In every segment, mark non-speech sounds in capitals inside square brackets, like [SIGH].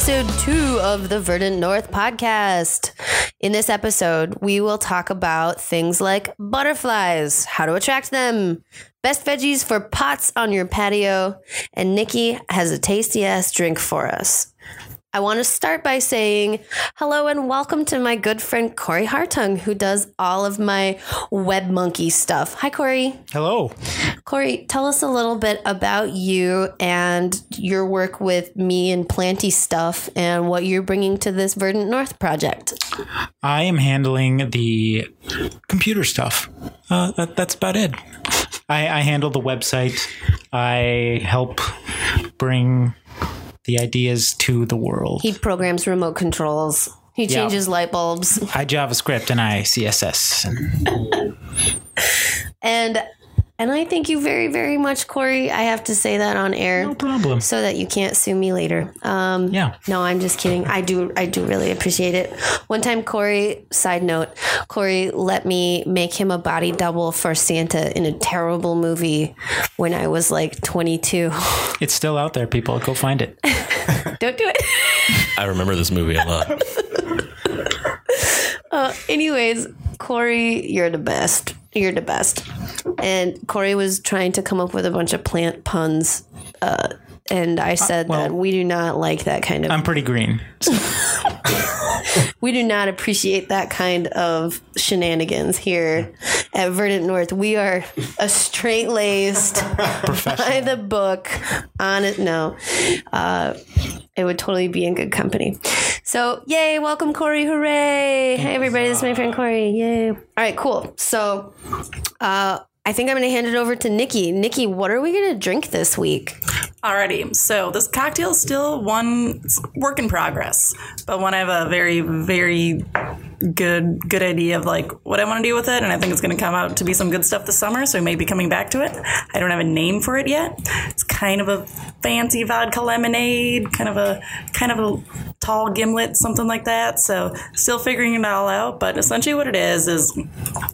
episode two of the Verdant North podcast. In this episode, we will talk about things like butterflies, how to attract them, best veggies for pots on your patio, and Nikki has a tasty ass drink for us. I want to start by saying hello and welcome to my good friend Corey Hartung, who does all of my web monkey stuff. Hi, Corey. Hello. Corey, tell us a little bit about you and your work with me and Planty stuff and what you're bringing to this Verdant North project. I am handling the computer stuff. Uh, that, that's about it. I, I handle the website. I help bring the ideas to the world. He programs remote controls. He Yeah. changes light bulbs. I JavaScript and I CSS. [LAUGHS] And And and I thank you very, very much, Corey. I have to say that on air. no problem. so that you can't sue me later. Um, Yeah. No, I'm just kidding. I do. I do really appreciate it. One time, Corey. Side note: Corey let me make him a body double for Santa in a terrible movie when I was like 22. It's still out there, people. Go find it. [LAUGHS] Don't do it. I remember this movie a lot. [LAUGHS] Uh, anyways, Corey, you're the best. You're the best. And Corey was trying to come up with a bunch of plant puns. Uh, and I said well- that we do not like that kind of I'm pretty green. [LAUGHS] [LAUGHS] we do not appreciate that kind of shenanigans here at Verdant North. We are a straight laced, [LAUGHS] by the book, on it. No, uh, it would totally be in good company. So, yay! Welcome, Corey! Hooray! Hey, everybody! This is my friend Corey. Yay! All right, cool. So, uh, I think I'm going to hand it over to Nikki. Nikki, what are we going to drink this week? Alrighty, so this cocktail is still one work in progress, but one I have a very, very good, good idea of like what I want to do with it, and I think it's going to come out to be some good stuff this summer, so I may be coming back to it. I don't have a name for it yet. It's kind of a fancy vodka lemonade, kind of a, kind of a tall gimlet, something like that. So still figuring it all out, but essentially what it is is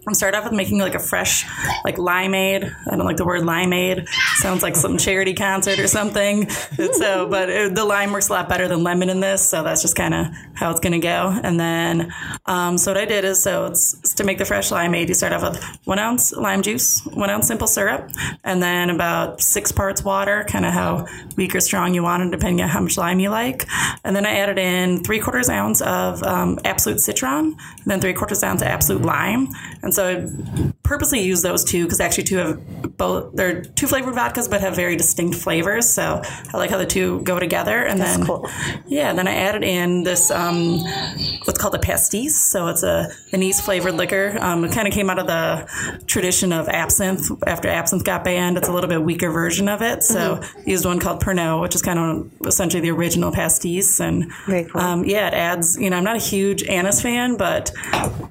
I'm start off with making like a fresh, like limeade. I don't like the word limeade. Sounds like some charity concert or something. So, [LAUGHS] but it, the lime works a lot better than lemon in this. So that's just kind of how it's going to go. And then, um, so what I did is, so it's, it's to make the fresh limeade, you start off with one ounce lime juice, one ounce simple syrup, and then about six parts water, kind of how weak or strong you want it, depending on how much lime you like. And then I added in three quarters ounce of um, Absolut Citron, and then three quarters ounce of Absolut Lime. And so I purposely use those two because actually two have both they're two flavored vodkas but have very distinct flavors. So I like how the two go together. And then cool. yeah, then I added in this um, what's called a pastis. So it's a anise flavored liquor. Um, it kind of came out of the tradition of absinthe. After absinthe got banned, it's a little bit weaker version of it. So used one called Pernod, which is kind of essentially the original pastis. And cool. um, yeah, it adds. You know, I'm not a huge anise fan, but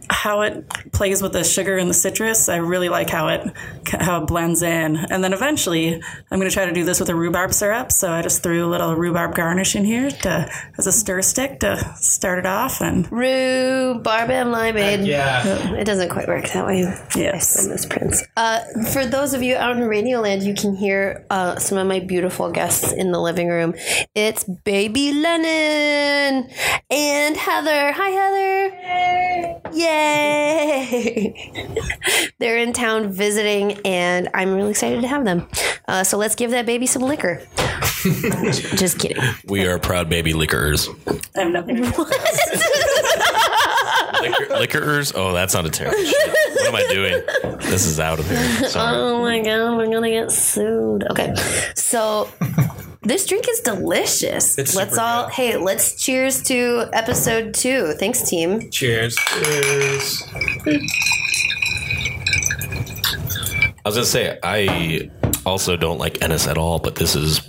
how it plays with the sugar and the citrus, I really like how it how it blends in. And then eventually, I'm going to try to do this with a rhubarb syrup. So I just threw a little rhubarb garnish in here to as a stir stick to start it off. And Rhubarb and limeade. Yeah. It doesn't quite work that way. Yes. I misprints. Uh, for those of you out in Radioland, you can hear uh, some of my beautiful guests in the living room. It's Baby Lennon and Heather. Hi, Heather. Yay! [LAUGHS] They're in town visiting, and I'm really excited to have them. Uh, so let's give that baby some liquor. [LAUGHS] Just kidding. We are proud baby liquorers. I have nothing. To [LAUGHS] Liquor, liquorers? Oh, that sounded terrible. [LAUGHS] Shit. What am I doing? This is out of here. Sorry. Oh my god, we're gonna get sued. Okay, so this drink is delicious. It's let's super all good. hey, let's cheers to episode two. Thanks, team. Cheers. Cheers. I was gonna say I also don't like anise at all, but this is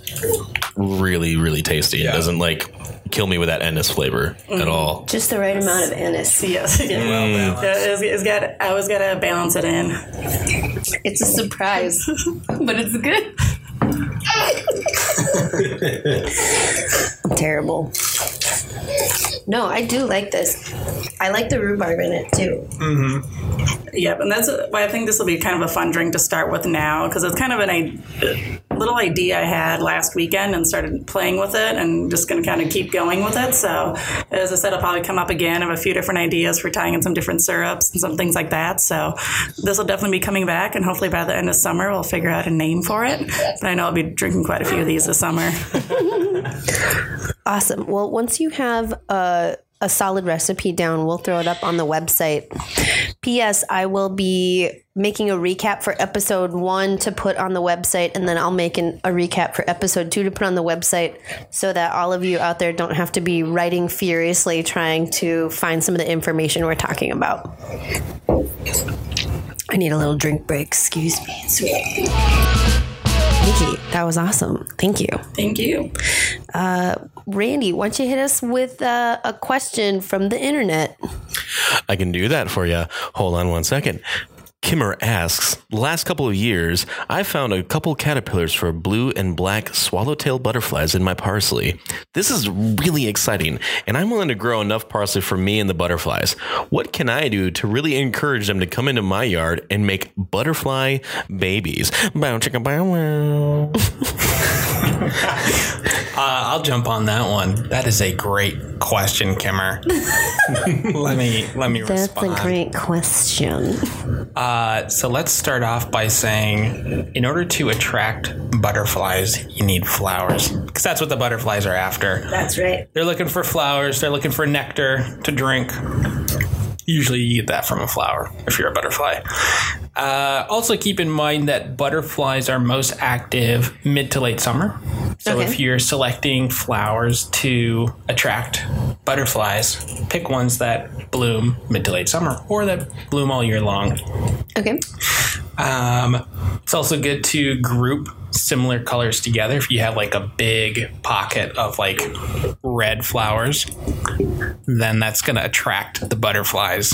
really, really tasty. It doesn't like kill me with that anise flavor at mm. all. Just the right amount of anise. yes. Yeah. [LAUGHS] Yeah, it's, it's got. I always got to balance it in. It's a surprise, [LAUGHS] but it's good. [LAUGHS] Terrible. No, I do like this. I like the rhubarb in it too. Mm-hmm. Yep, and that's why I think this will be kind of a fun drink to start with now because it's kind of an i- little idea I had last weekend and started playing with it and just going to kind of keep going with it. So, as I said, I'll probably come up again. I have a few different ideas for tying in some different syrups and some things like that. So, this will definitely be coming back, and hopefully by the end of summer, we'll figure out a name for it. But I know I'll be drinking quite a few of these this summer. [LAUGHS] Awesome. Well, once you have a, a solid recipe down, we'll throw it up on the website. P.S. I will be making a recap for episode one to put on the website, and then I'll make an, a recap for episode two to put on the website so that all of you out there don't have to be writing furiously trying to find some of the information we're talking about. I need a little drink break. Excuse me. Sweet. Nikki, that was awesome. Thank you. Thank you. Randy, why don't you hit us with uh, a question from the internet? I can do that for you. Hold on one second. Kimmer asks, last couple of years, I found a couple caterpillars for blue and black swallowtail butterflies in my parsley. This is really exciting, and I'm willing to grow enough parsley for me and the butterflies. What can I do to really encourage them to come into my yard and make butterfly babies? Bow bow. [LAUGHS] I'll jump on that one. That is a great question, Kimmer. [LAUGHS] let me let me That's respond. a great question. Uh, so let's start off by saying, in order to attract butterflies, you need flowers because that's what the butterflies are after. That's right. They're looking for flowers. They're looking for nectar to drink. Usually, you get that from a flower if you're a butterfly. Uh, also, keep in mind that butterflies are most active mid to late summer. So, Okay. if you're selecting flowers to attract butterflies, pick ones that bloom mid to late summer or that bloom all year long. Okay. Um, it's also good to group similar colors together. If you have like a big pocket of like red flowers, then that's going to attract the butterflies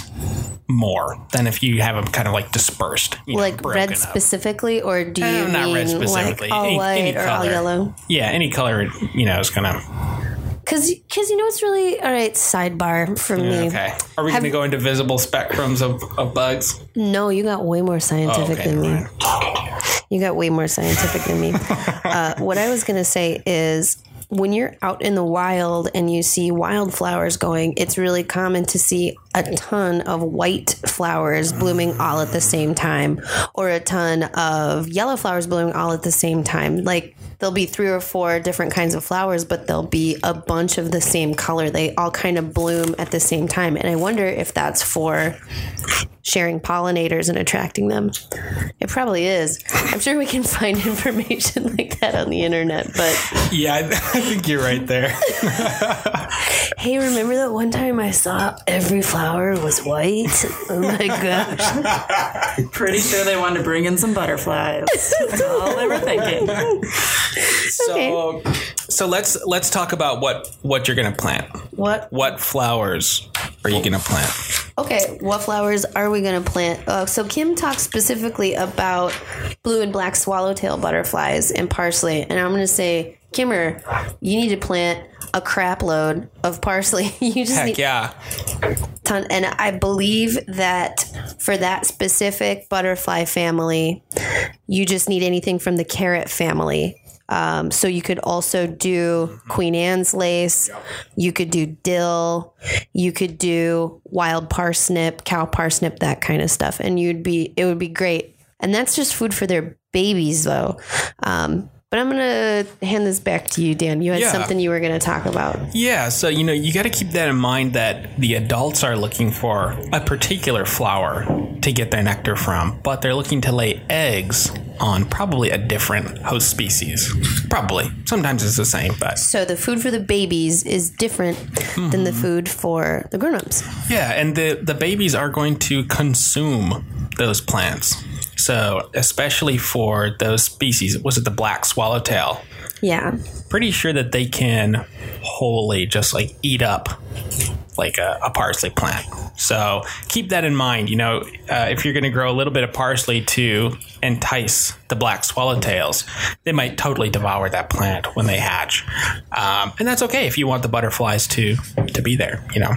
more than if you have them kind of like dispersed, know, Like broken red up. specifically, or do you Eh, mean not red specifically. like all Any- white any or all yellow? Yeah, any color, you know, is going to. Because cause you know it's really all right. Sidebar for me. Okay. Are we Have- going to go into visible spectrums of, of bugs? No, you got way more scientific Okay, than me. You got way more scientific than me. [LAUGHS] Uh, what I was going to say is when you're out in the wild and you see wildflowers going, it's really common to see a ton of white flowers blooming all at the same time, or a ton of yellow flowers blooming all at the same time. Like there'll be three or four different kinds of flowers, but there'll be a bunch of the same color. They all kind of bloom at the same time. And I wonder if that's for sharing pollinators and attracting them. It probably is. I'm sure we can find [LAUGHS] information like that on the internet. But Yeah, I, [LAUGHS] I think you're right there. [LAUGHS] hey, remember that one time I saw every flower was white? Oh my gosh. Pretty sure they wanted to bring in some butterflies. That's all they were thinking. So, so let's let's talk about what what you're going to plant. What? What flowers are you going to plant? Okay, what flowers are we going to plant? Uh, so Kim talked specifically about blue and black swallowtail butterflies and parsley, and I'm going to say, Kimmer, you need to plant a crap load of parsley. [LAUGHS] you just Heck need yeah. ton, and I believe that for that specific butterfly family, you just need anything from the carrot family. Um, so you could also do Queen Anne's lace. You could do dill. You could do wild parsnip, cow parsnip, that kind of stuff, and you'd be it would be great. And that's just food for their babies, though. Um, but I'm gonna hand this back to you, Dan. You had Yeah. something you were gonna talk about. Yeah, so you know, you got to keep that in mind that the adults are looking for a particular flower to get their nectar from, but they're looking to lay eggs on probably a different host species. Probably. Sometimes it's the same, but So the food for the babies is different than the mm-hmm. food for the grown-ups. yeah, and the the babies are going to consume those plants. So, especially for those species, was it the black swallowtail? Yeah. pretty sure that they can wholly just like eat up like a, a parsley plant. So keep that in mind. You know, uh, if you're going to grow a little bit of parsley to entice the black swallowtails, they might totally devour that plant when they hatch, um, and that's okay if you want the butterflies to to be there. You know,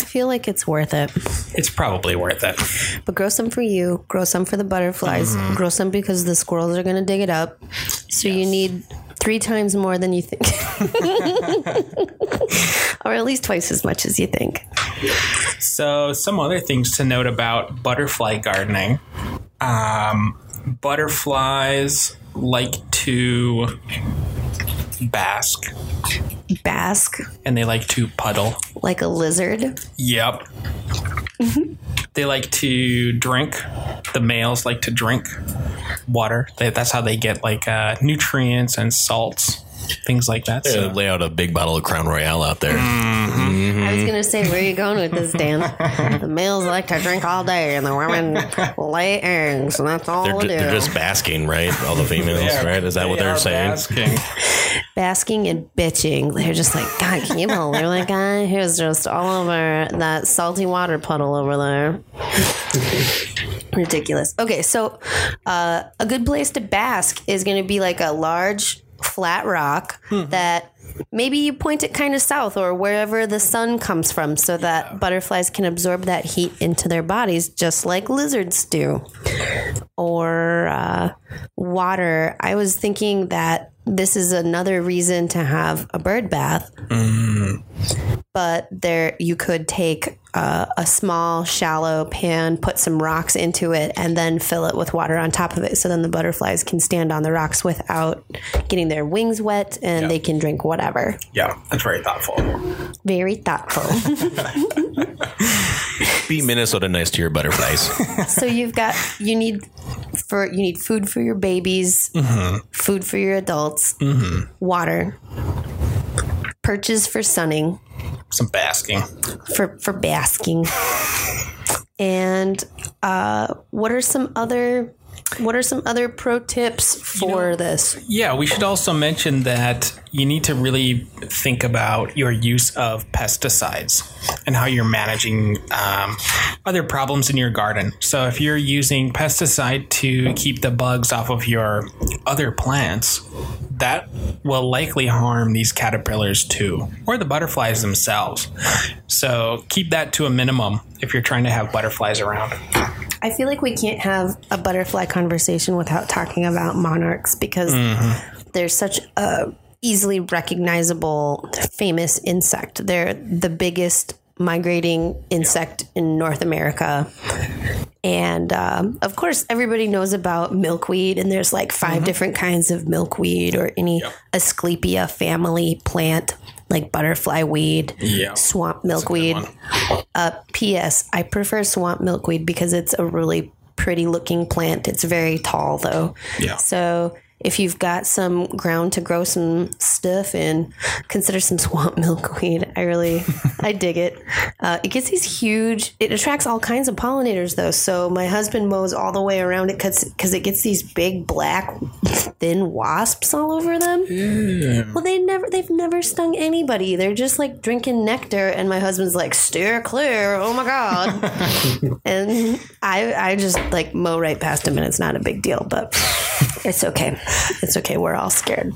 I feel like it's worth it. it's probably worth it. But grow some for you, grow some for the butterflies, grow some because the squirrels are going to dig it up. So you need three times more than you think. [LAUGHS] or at least twice as much as you think. So, some other things to note about butterfly gardening. Um, butterflies like to bask Bask and they like to puddle. like a lizard. Yep. they like to drink. The males like to drink water. They, that's how they get like uh, nutrients and salts, things like that. Yeah, So, lay out a big bottle of Crown Royal out there. I was going to say, where are you going with this, Dan? the males like to drink all day and the women lay eggs, and that's all They're, we do. they're just basking, right? All the females, right? Is that what They they're are saying? basking. [LAUGHS] basking and bitching. They're just like, God, can you believe that guy? He was just all over that salty water puddle over there. [LAUGHS] Ridiculous. Okay, so uh, a good place to bask is going to be like a large flat rock that maybe you point it kind of south or wherever the sun comes from so that butterflies can absorb that heat into their bodies just like lizards do. Or uh, water. I was thinking that this is another reason to have a bird bath. But there, you could take uh, a small, shallow pan, put some rocks into it, and then fill it with water on top of it. So then the butterflies can stand on the rocks without getting their wings wet, and they can drink whatever. Yeah, that's very thoughtful. Very thoughtful. Be Minnesota nice to your butterflies. [LAUGHS] so you've got you need for you need food for your babies, food for your adults, water, perches for sunning, Some basking. for for basking, [LAUGHS] and uh, what are some other what are some other pro tips for this? Yeah, we should also mention that you need to really think about your use of pesticides and how you're managing um, other problems in your garden. So, if you're using pesticide to keep the bugs off of your other plants, that will likely harm these caterpillars too, or the butterflies themselves. So, keep that to a minimum if you're trying to have butterflies around. I feel like we can't have a butterfly conversation without talking about monarchs because mm-hmm. they're such a easily recognizable famous insect. They're the biggest migrating insect in North America. And um, of course, everybody knows about milkweed, and there's like 5 different kinds of milkweed or any Asclepia family plant, like butterfly weed, Yeah. swamp milkweed. Uh, P.S. I prefer swamp milkweed because it's a really pretty looking plant. It's very tall though. Yeah. So if you've got some ground to grow some stuff in, consider some [LAUGHS] swamp milkweed. I really, [LAUGHS] I dig it. Uh, it gets these huge. It attracts all kinds of pollinators though. So my husband mows all the way around it because it gets these big black thin wasps all over them. Well, they never, they've never stung anybody. They're just like drinking nectar, and my husband's like, steer clear. Oh my god. [LAUGHS] and I, I just like mow right past him, and it's not a big deal, but it's okay. It's okay. We're all scared.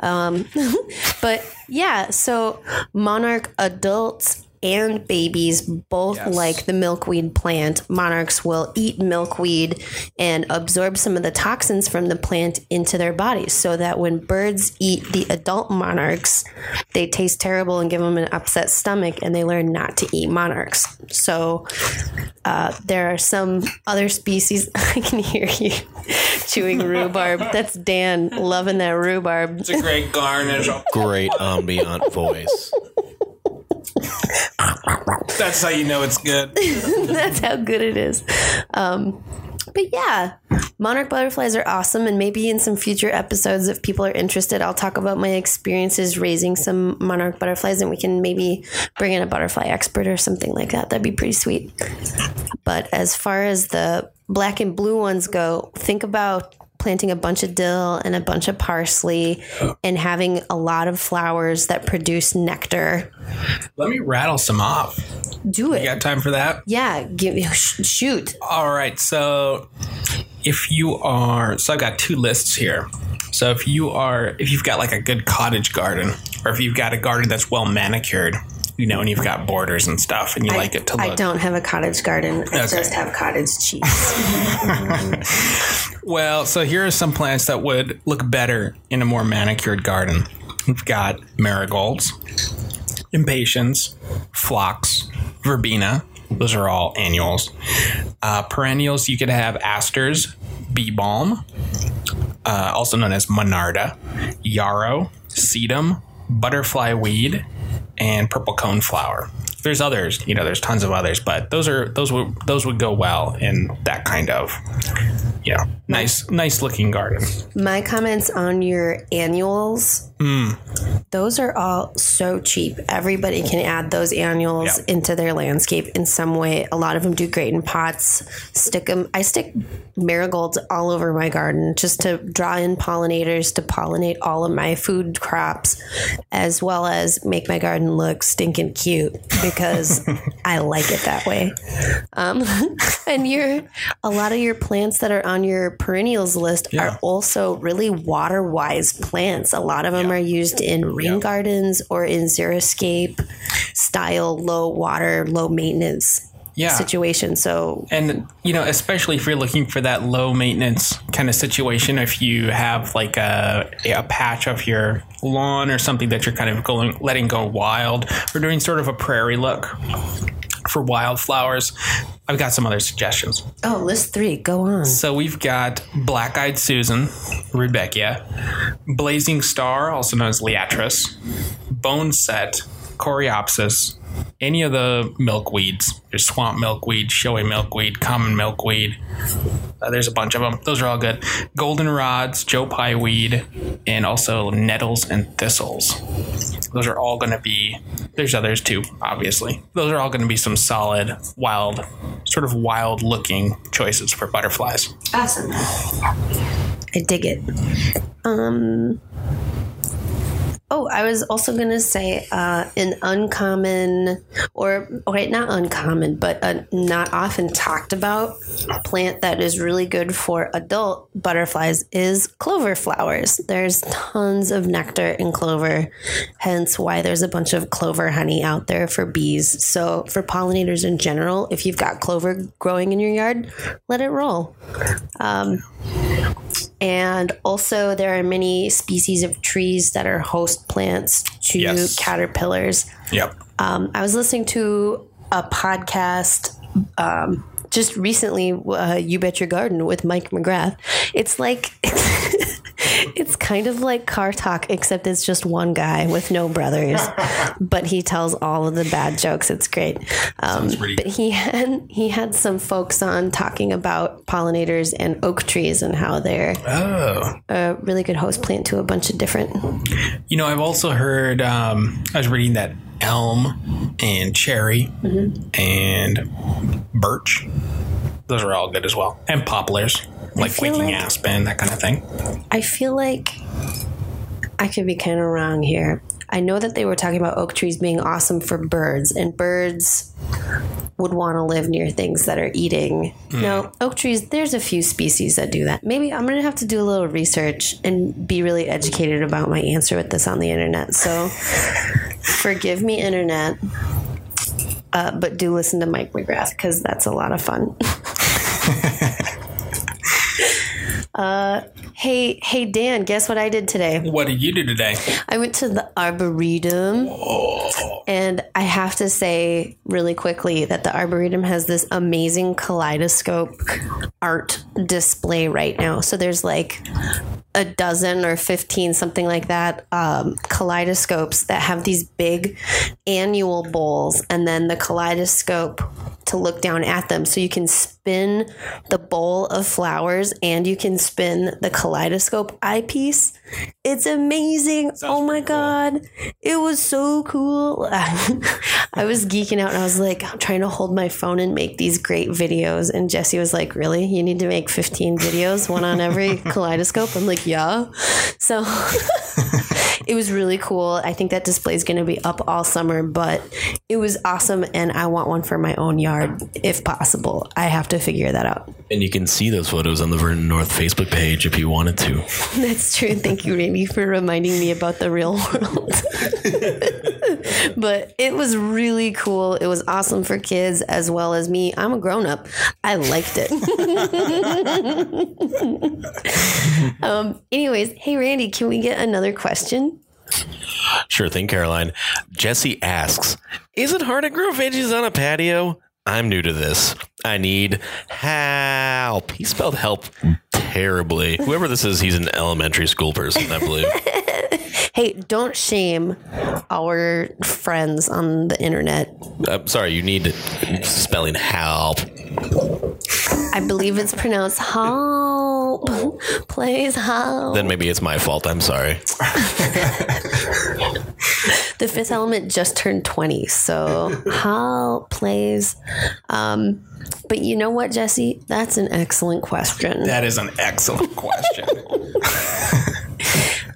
Um, [LAUGHS] but yeah, so monarch adults and babies both Yes. like the milkweed plant. Monarchs will eat milkweed and absorb some of the toxins from the plant into their bodies so that when birds eat the adult monarchs, they taste terrible and give them an upset stomach and they learn not to eat monarchs. So uh, there are some other species. [LAUGHS] I can hear you chewing [LAUGHS] rhubarb. That's Dan loving that rhubarb. It's a great garnish. Great ambient voice. That's how you know it's good. [LAUGHS] That's how good it is. Um, but yeah, monarch butterflies are awesome. And maybe in some future episodes, if people are interested, I'll talk about my experiences raising some monarch butterflies and we can maybe bring in a butterfly expert or something like that. That'd be pretty sweet. But as far as the black and blue ones go, think about planting a bunch of dill and a bunch of parsley [GASPS] and having a lot of flowers that produce nectar. Let me rattle some off. Do it. You got time for that? Yeah, give sh- shoot. All right. So if you are, so I've got two lists here. So if you are, if you've got like a good cottage garden, or if you've got a garden that's well manicured, you know, and you've got borders and stuff, and you like it to look. I don't have a cottage garden. I Okay. just have cottage cheese. [LAUGHS] Well, so here are some plants that would look better in a more manicured garden. We've got marigolds, impatiens, phlox, verbena. Those are all annuals. Uh, perennials, you could have asters, bee balm, uh, also known as monarda, yarrow, sedum, butterfly weed, and purple cone flower. There's others, you know, there's tons of others, but those are those would those would go well in that kind of you know, nice nice looking garden. My comments on your annuals. Hmm. Those are all so cheap. Everybody can add those annuals Yeah. into their landscape in some way. A lot of them do great in pots. Stick them. I stick marigolds all over my garden just to draw in pollinators to pollinate all of my food crops, as well as make my garden look stinking cute because I like it that way. Um, [LAUGHS] and your a lot of your plants that are on your perennials list Yeah. are also really water wise plants. A lot of them are used in rain gardens or in xeriscape style low water, low maintenance Yeah. situation. So And you know, especially if you're looking for that low maintenance kind of situation, if you have like a, a patch of your lawn or something that you're kind of going letting go wild, or doing sort of a prairie look for wildflowers, I've got some other suggestions. oh, list three, go on. So we've got Black Eyed Susan, Rudbeckia, Blazing Star, also known as Liatris, Boneset, Coreopsis, any of the milkweeds. There's swamp milkweed, showy milkweed, common milkweed. Uh, there's a bunch of them. Those are all good. Goldenrods, Joe Pye weed, and also nettles and thistles. Those are all going to be. There's others too, obviously. Those are all going to be some solid, wild, sort of wild looking choices for butterflies. Awesome. I dig it. Um. Oh, I was also gonna say uh, an uncommon, or okay, not uncommon, but a not often talked about plant that is really good for adult butterflies is clover flowers. There's tons of nectar in clover, hence why there's a bunch of clover honey out there for bees. So for pollinators in general, if you've got clover growing in your yard, let it roll. And also, there are many species of trees that are host plants to Yes. caterpillars. Yep. Um, I was listening to a podcast um, just recently, uh, You Bet Your Garden with Mike McGrath. It's like, [LAUGHS] it's kind of like car talk, except it's just one guy with no brothers, [LAUGHS] but he tells all of the bad jokes. It's great. Um, but he had he had some folks on talking about pollinators and oak trees and how they're Oh. a really good host plant to a bunch of different. You know, I've also heard, um, I was reading that elm and cherry and birch, those are all good as well. And poplars, like waking like- aspen, that kind of thing. I feel like I could be kind of wrong here. I know that they were talking about oak trees being awesome for birds, and birds would want to live near things that are eating. Mm. No, oak trees, there's a few species that do that. Maybe I'm going to have to do a little research and be really educated about my answer with this on the internet. So [LAUGHS] forgive me, internet. Uh, but do listen to Mike McGrath because that's a lot of fun. [LAUGHS] uh, hey, hey, Dan, guess what I did today? What did you do today? I went to the Arboretum. And I have to say really quickly that the Arboretum has this amazing kaleidoscope art display right now. So there's like a dozen or 15, something like that, um, kaleidoscopes that have these big annual bowls and then the kaleidoscope to look down at them. So you can spin the bowl of flowers and you can spin the kaleidoscope eyepiece. It's amazing. oh my god. It was so cool. [LAUGHS] I was geeking out and I was like I'm trying to hold my phone and make these great videos and Jesse was like, "Really? You need to make 15 videos, one on every [LAUGHS] kaleidoscope?" I'm like, "Yeah." So [LAUGHS] it was really cool. I think that display is going to be up all summer, but it was awesome and I want one for my own yard if possible. I have to figure that out. And you can see those photos on the Verdant North Facebook page if you wanted to. [LAUGHS] That's true. Thank you, Randy, for reminding me about the real world. [LAUGHS] but it was really cool. It was awesome for kids as well as me. I'm a grown up. I liked it. [LAUGHS] um, anyways, hey, Randy, can we get another question? Sure thing, Caroline. Jesse asks Is it hard to grow veggies on a patio? I'm new to this. I need help. He spelled help terribly. Whoever this is, he's an elementary school person, I believe. [LAUGHS] Hey, don't shame our friends on the internet. I'm sorry, you need spelling help. I believe it's pronounced help. Oh. [LAUGHS] Please help. Then maybe it's my fault. I'm sorry. [LAUGHS] the fifth element just turned 20 so [LAUGHS] help plays. um, but you know what jesse that's an excellent question That is an excellent question. [LAUGHS]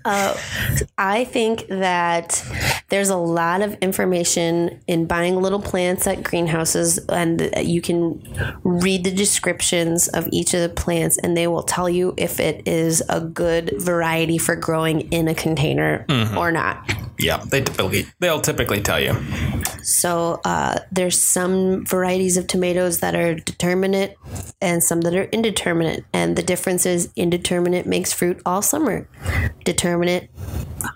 I think that there's a lot of information in buying little plants at greenhouses, and you can read the descriptions of each of the plants, and they will tell you if it is a good variety for growing in a container or not. Yeah, they typically they'll typically tell you. So uh, there's some varieties of tomatoes that are determinate and some that are indeterminate. And the difference is indeterminate makes fruit all summer. Determinate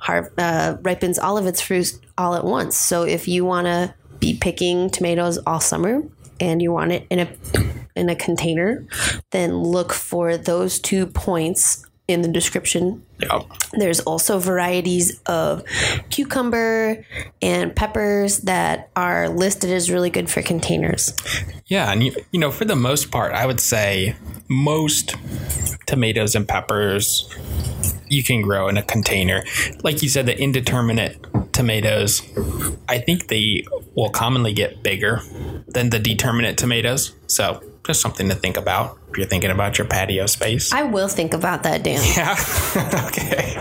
har- uh, ripens all of its fruits all at once. So if you want to be picking tomatoes all summer and you want it in a in a container, then look for those two points in the description Yeah. there's also varieties of cucumber and peppers that are listed as really good for containers. Yeah, and you, you know, for the most part, I would say most tomatoes and peppers you can grow in a container. Like you said, the indeterminate tomatoes, I think they will commonly get bigger than the determinate tomatoes. So just something to think about if you're thinking about your patio space. I will think about that, Dan. [LAUGHS] yeah. [LAUGHS] okay.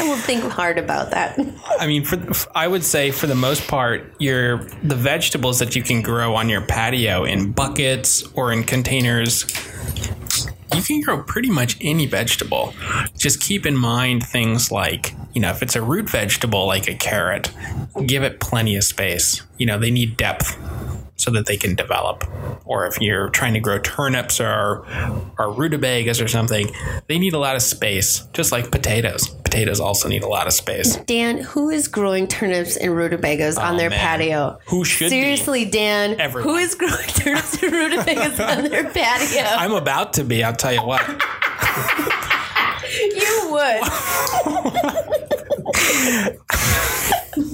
I will think hard about that. I mean, for I would say for the most part, your the vegetables that you can grow on your patio in buckets or in containers, you can grow pretty much any vegetable. Just keep in mind things like you know if it's a root vegetable like a carrot, give it plenty of space. You know they need depth so that they can develop. Or if you're trying to grow turnips or or rutabagas or something, they need a lot of space, just like potatoes. Potatoes also need a lot of space. Dan, who is growing turnips and rutabagas on Oh, their man. patio? Who should be? Seriously, Dan, Everyone. who is growing [LAUGHS] turnips and rutabagas on their patio? I'm about to be, I'll tell you what. [LAUGHS] you would. [LAUGHS]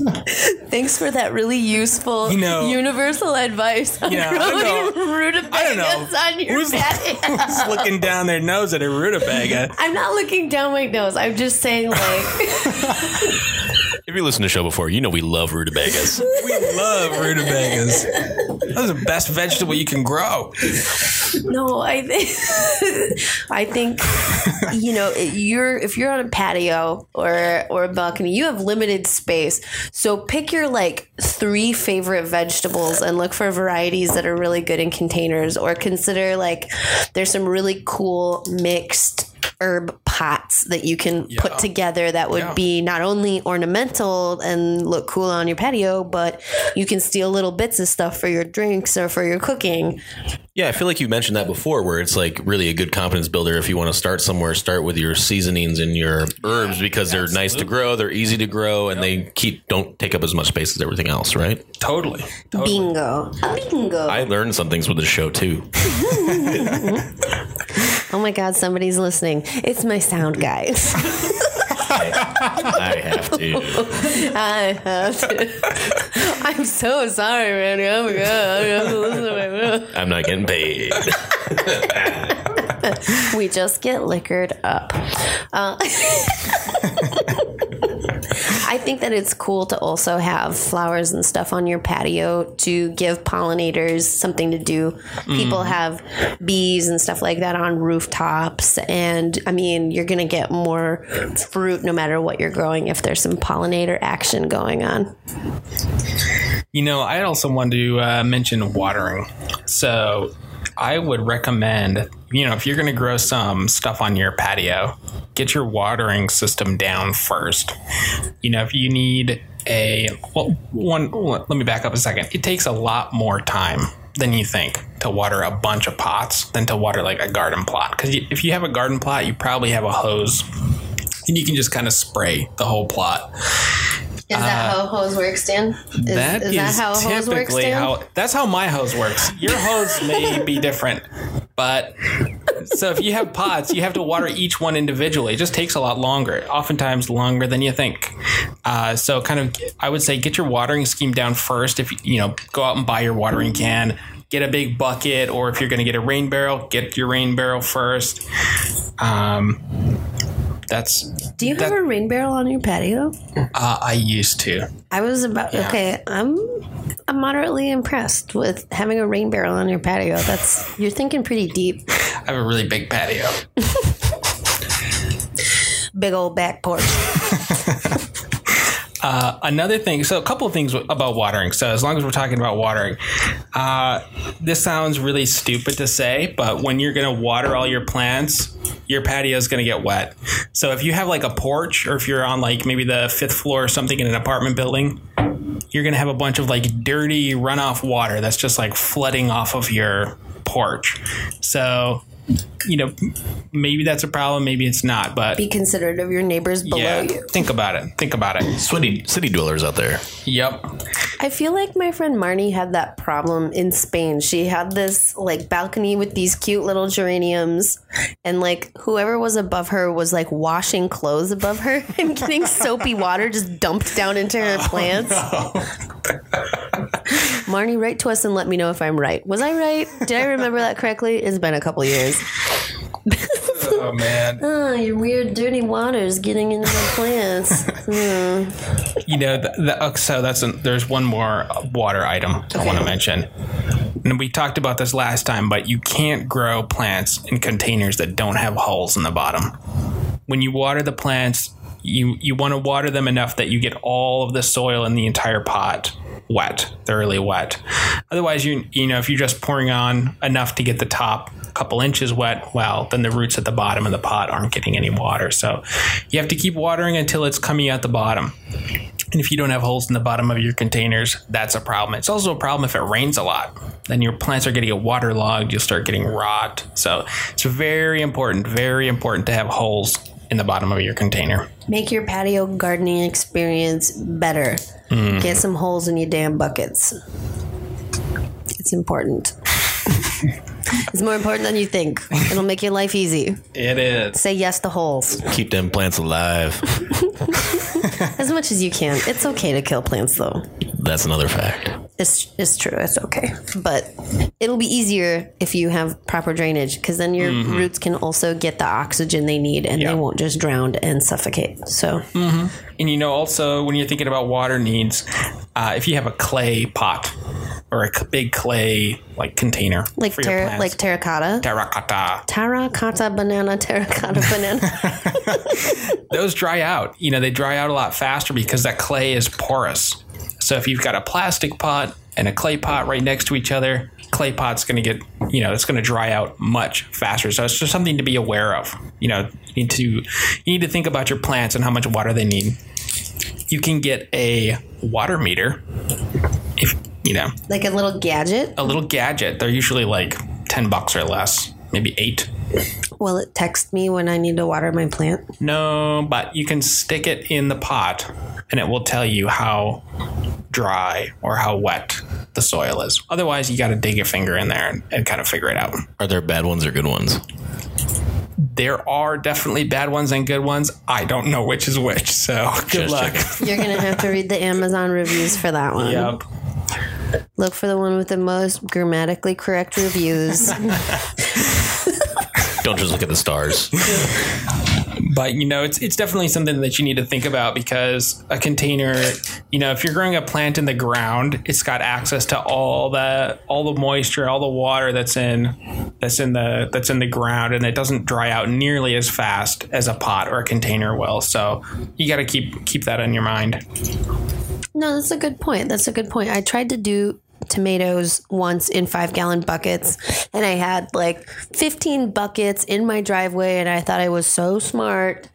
[LAUGHS] Thanks for that really useful, You know- universal advice on You know, I don't growing rutabagas I don't know. [LAUGHS] on your Who's- patio. [LAUGHS] Just looking down their nose at a rutabaga. I'm not looking down my nose. I'm just saying, like, If you listened to the show before, you know we love rutabagas. We love rutabagas. That's the best vegetable you can grow. no, I think, [LAUGHS] I think, you know, you're if you're on a patio or or a balcony, you have limited space. So pick your like three favorite vegetables and look for varieties that are really good in containers. Or consider like there's some really cool mixed herb pots that you can put together that would Yeah. be not only ornamental and look cool on your patio, but you can steal little bits of stuff for your drinks or for your cooking. Yeah, I feel like you mentioned that before, where it's like really a good confidence builder. If you want to start somewhere, start with your seasonings and your herbs because they're nice to grow, they're easy to grow, and they keep don't take up as much space as everything else, right? Totally. totally. Bingo. Bingo. I learned some things with the show too. [LAUGHS] oh my God, somebody's listening. It's my sound guys. [LAUGHS] I have to. I have to. I'm so sorry, Randy. Oh my God. I have to listen to my I'm not getting paid. [LAUGHS] we just get liquored up. Uh, [LAUGHS] think that it's cool to also have flowers and stuff on your patio to give pollinators something to do. People have bees and stuff like that on rooftops. And I mean, you're going to get more fruit no matter what you're growing if there's some pollinator action going on. You know, I also wanted to uh, mention watering. So I would recommend, you know, if you're going to grow some stuff on your patio, get your watering system down first. You know, if you need a, well, one, let me back up a second. It takes a lot more time than you think to water a bunch of pots than to water like a garden plot. Because if you have a garden plot, you probably have a hose and you can just kind of spray the whole plot. Is that how a hose works, Dan? Is, That is is that how a hose works, Dan? how that's how my hose works. Your hose may be different, but so if you have pots, you have to water each one individually. It just takes a lot longer, oftentimes longer than you think. Uh, so kind of, I would say get your watering scheme down first. If you know, go out and buy your watering can. Get a big bucket, or if you're going to get a rain barrel, get your rain barrel first. Um, that's Do you have a rain barrel on your patio? uh, I used to. I was about okay. I'm I'm moderately impressed with having a rain barrel on your patio. That's you're thinking pretty deep. [LAUGHS] I have a really big patio. [LAUGHS] Big old back porch. [LAUGHS] another thing so a couple of things about watering. So as long as we're talking about watering uh, this sounds really stupid to say but when you're going to water all your plants your patio is going to get wet. So if you have like a porch or if you're on like maybe the fifth floor or something in an apartment building you're going to have a bunch of like dirty runoff water that's just like flooding off of your porch. So you know maybe that's a problem maybe it's not but Be considerate of your neighbors below yeah you. think about it think about it City, city dwellers out there. yep I feel like my friend Marnie had that problem in Spain. She had this like balcony with these cute little geraniums, and like whoever was above her was like washing clothes above her [LAUGHS] and getting soapy water just dumped down into her oh, plants. Marnie, write to us and let me know if I'm right. Was I right? Did I remember that correctly? It's been a couple years. Oh man [LAUGHS] Oh, your weird dirty water's getting into my plants. [LAUGHS] You know, the, the, uh, so that's an, there's one more water item I want to mention. And we talked about this last time, but you can't grow plants in containers that don't have holes in the bottom. When you water the plants, you you want to water them enough that you get all of the soil in the entire pot wet, thoroughly wet. Otherwise, you you know if you're just pouring on enough to get the top a couple inches wet, well, then the roots at the bottom of the pot aren't getting any water. So you have to keep watering until it's coming out the bottom. And if you don't have holes in the bottom of your containers, that's a problem. It's also a problem if it rains a lot. Then your plants are getting waterlogged, you'll start getting rot. So it's very important, very important to have holes in the bottom of your container. Make your patio gardening experience better. Mm. Get some holes in your damn buckets. It's important. [LAUGHS] it's more important than you think. It'll make your life easy. It is. Say yes to holes Keep them plants alive. [LAUGHS] as much as you can. It's okay to kill plants, though. That's another fact. It's, it's true. It's okay. But it'll be easier if you have proper drainage because then your roots can also get the oxygen they need and Yeah. they won't just drown and suffocate. So, And you know, also when you're thinking about water needs, uh, if you have a clay pot or a big clay like container, like, ter- like terracotta. terracotta, Terracotta banana, terracotta banana. [LAUGHS] [LAUGHS] those dry out. You know, they dry out a lot faster because that clay is porous. So if you've got a plastic pot and a clay pot right next to each other, clay pot's going to get, you know, it's going to dry out much faster. So it's just something to be aware of. You know, you need to you need to think about your plants and how much water they need. You can get a water meter if, you know, like a little gadget. a little gadget. They're usually like 10 bucks or less, maybe 8. Will it text me when I need to water my plant? No, but you can stick it in the pot and it will tell you how dry or how wet the soil is. Otherwise, you got to dig your finger in there and, and kind of figure it out. Are there bad ones or good ones? There are definitely bad ones and good ones. I don't know which is which, so good Just luck. [LAUGHS] You're going to have to read the Amazon reviews for that one. Yep. Look for the one with the most grammatically correct reviews. [LAUGHS] Don't just look at the stars. [LAUGHS] but you know it's it's definitely something that you need to think about because a container you know if you're growing a plant in the ground it's got access to all the all the moisture all the water that's in that's in the that's in the ground and it doesn't dry out nearly as fast as a pot or a container will so you got to keep keep that in your mind No, that's a good point. That's a good point. I tried to do tomatoes once in five gallon buckets and I had like 15 buckets in my driveway and I thought I was so smart.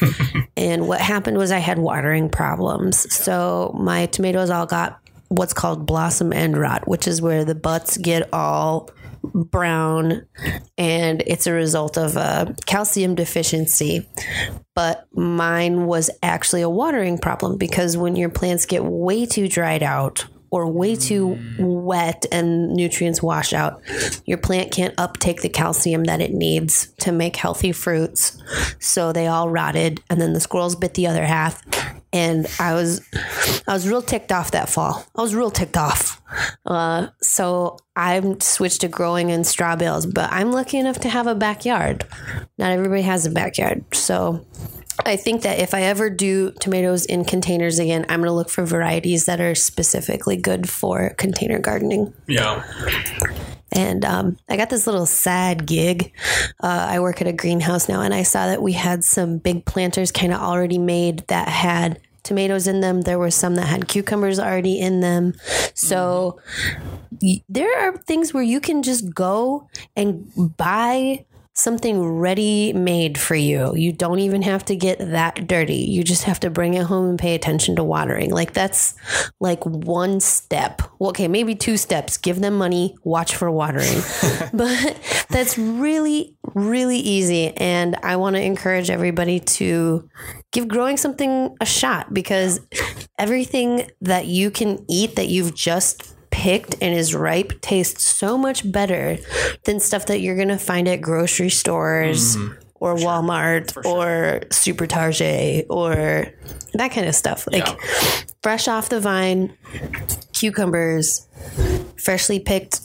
[LAUGHS] and what happened was I had watering problems. So my tomatoes all got what's called blossom end rot, which is where the butts get all brown and it's a result of a calcium deficiency. But mine was actually a watering problem because when your plants get way too dried out or way too wet and nutrients wash out, your plant can't uptake the calcium that it needs to make healthy fruits. So they all rotted and then the squirrels bit the other half. And I was I was real ticked off that fall. I was real ticked off. Uh, so I switched to growing in straw bales, but I'm lucky enough to have a backyard. Not everybody has a backyard. So I think that if I ever do tomatoes in containers again, I'm going to look for varieties that are specifically good for container gardening. yeah And um, I got this little sad gig. Uh, I work at a greenhouse now, and I saw that we had some big planters kind of already made that had tomatoes in them. There were some that had cucumbers already in them. So y- there are things where you can just go and buy something ready made for you. You don't even have to get that dirty. You just have to bring it home and pay attention to watering. Like that's like one step. Well, okay, maybe two steps. Give them money, watch for watering. [LAUGHS] but that's really really easy and I want to encourage everybody to give growing something a shot because everything that you can eat that you've just picked and is ripe tastes so much better than stuff that you're going to find at grocery stores mm-hmm. or Walmart or Super Target or that kind of stuff. Like fresh off the vine, cucumbers, freshly picked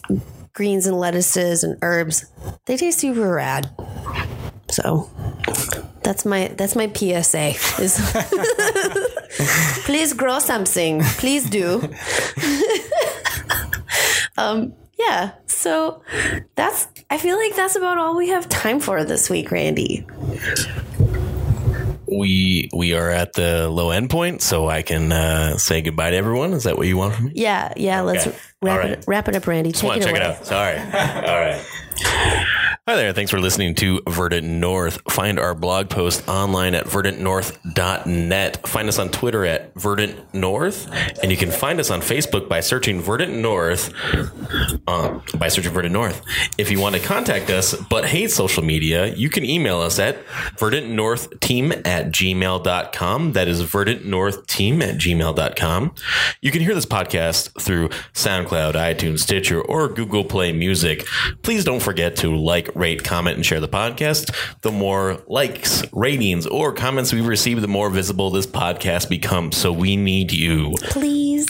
greens and lettuces and herbs. They taste super rad. So that's my that's my PSA. Is [LAUGHS] [LAUGHS] please grow something. Please do. [LAUGHS] um yeah. So that's I feel like that's about all we have time for this week, Randy. We we are at the low end point, so I can uh, say goodbye to everyone. Is that what you want from me? Yeah, yeah, let's wrap right. it wrap it up, Randy. Take Come on, it check away. it out. Sorry. [LAUGHS] All right. Hi there. Thanks for listening to Verdant North. Find our blog post online at verdantnorth.net. Find us on Twitter at Verdant North. And you can find us on Facebook by searching Verdant North. Uh, by searching Verdant North. If you want to contact us but hate social media, you can email us at verdantnorthteam at gmail.com. That is verdantnorthteam at gmail.com. You can hear this podcast through SoundCloud, iTunes, Stitcher, or Google Play Music. Please don't forget to like, rate, comment, and share the podcast. The more likes, ratings, or comments we receive, the more visible this podcast becomes. So we need you. Please.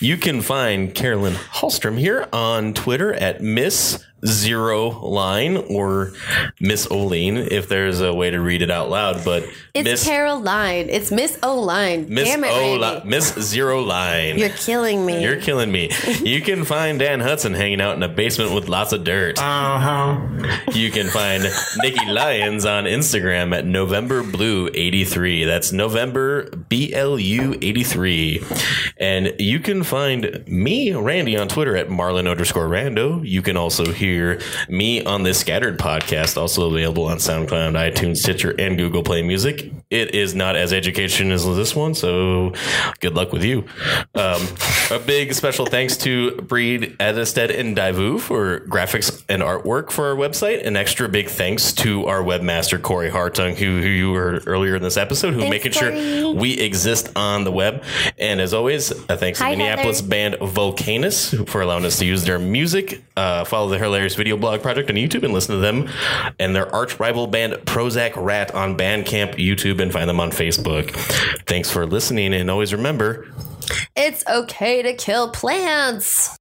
You can find Carolyn Hallstrom here on Twitter at Miss Zero Line or Miss Oline, if there's a way to read it out loud. But It's Miss Caroline. It's Miss O Line. Miss Damn it, O Randy. Miss Zero Line. You're killing me. You're killing me. [LAUGHS] You can find Dan Hudson hanging out in a basement with lots of dirt. uh-huh You can find Nikki [LAUGHS] Lyons on Instagram at November Blue 83. That's November B L U 83. And you can find me, Randy, on Twitter at Marlin underscore Rando. You can also hear me on this Scattered podcast, also available on SoundCloud, iTunes, Stitcher, and Google Play Music. It is not as educational as this one, so good luck with you. Um, a big special thanks to Breed Edestead and Daivu for graphics and artwork for our website. An extra big thanks to our webmaster Corey Hartung, who, who you heard earlier in this episode, who Thanks, making Corey. sure we exist on the web. And as always, a thanks Hi, to Minneapolis Heather. band Volcanus for allowing us to use their music. Uh, follow the hilarious video blog project on YouTube and listen to them and their arch rival band Prozac Rat on Bandcamp, YouTube, and find them on Facebook. Thanks for listening, and always remember. It's okay to kill plants.